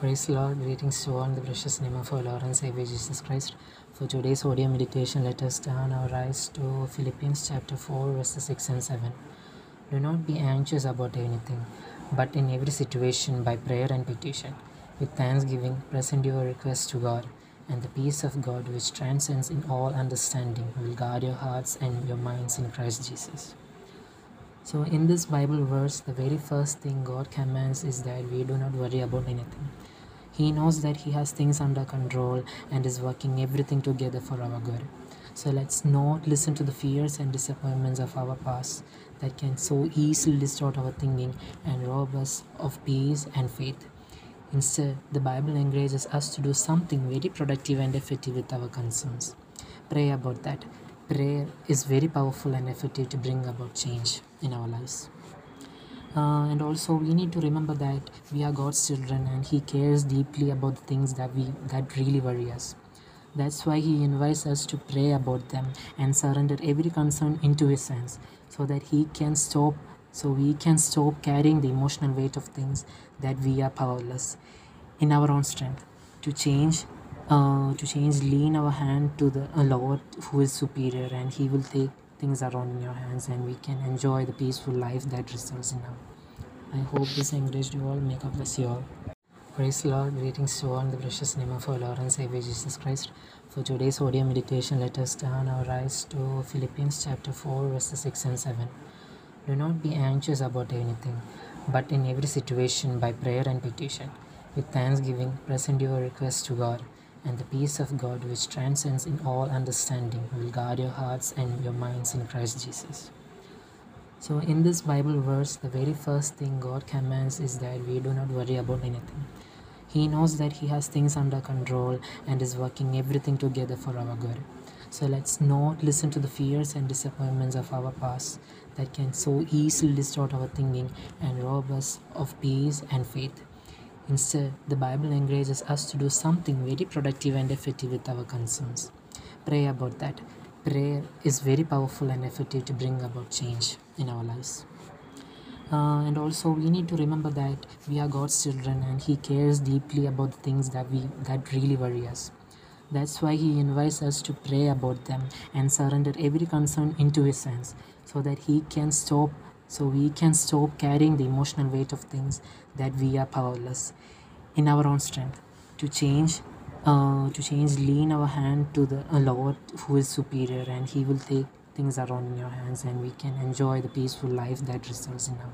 Praise the Lord. Greetings to all in the precious name of our Lord and Savior Jesus Christ. For today's audio meditation, let us turn our eyes to Philippians chapter 4, verses 6 and 7. Do not be anxious about anything, but in every situation, by prayer and petition, with thanksgiving, present your requests to God, and the peace of God, which transcends in all understanding, will guard your hearts and your minds in Christ Jesus. So, in this Bible verse, the very first thing God commands is that we do not worry about anything. He knows that He has things under control and is working everything together for our good. So, let's not listen to the fears and disappointments of our past that can so easily distort our thinking and rob us of peace and faith. Instead, the Bible encourages us to do something very productive and effective with our concerns. Pray about that. Prayer is very powerful and effective to bring about change in our lives. Uh, and also, we need to remember that we are God's children, and He cares deeply about the things that we that really worry us. That's why He invites us to pray about them and surrender every concern into His hands, so that He can stop, so we can stop carrying the emotional weight of things that we are powerless in our own strength to change. Uh, to change, lean our hand to the uh, Lord who is superior, and He will take things around in your hands, and we can enjoy the peaceful life that results in now. I hope this encouraged you all. May God bless you all. Praise Lord. Greetings to all in the precious name of our Lord and Savior Jesus Christ. For today's audio meditation, let us turn our eyes to Philippians chapter 4, verses 6 and 7. Do not be anxious about anything, but in every situation, by prayer and petition, with thanksgiving, present your requests to God, and the peace of God, which transcends in all understanding, will guard your hearts and your minds in Christ Jesus. So, in this Bible verse, the very first thing God commands is that we do not worry about anything. He knows that He has things under control and is working everything together for our good. So, let's not listen to the fears and disappointments of our past that can so easily distort our thinking and rob us of peace and faith. Instead, the Bible encourages us to do something very productive and effective with our concerns. Pray about that. Prayer is very powerful and effective to bring about change in our lives. Uh, and also, we need to remember that we are God's children, and He cares deeply about the things that we that really worry us. That's why He invites us to pray about them and surrender every concern into His hands, so that He can stop so we can stop carrying the emotional weight of things that we are powerless in our own strength. To change uh, to change lean our hand to the lord who is superior and he will take things around in your hands and we can enjoy the peaceful life that results in now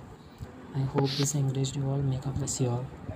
i hope this encouraged you all. May god bless you all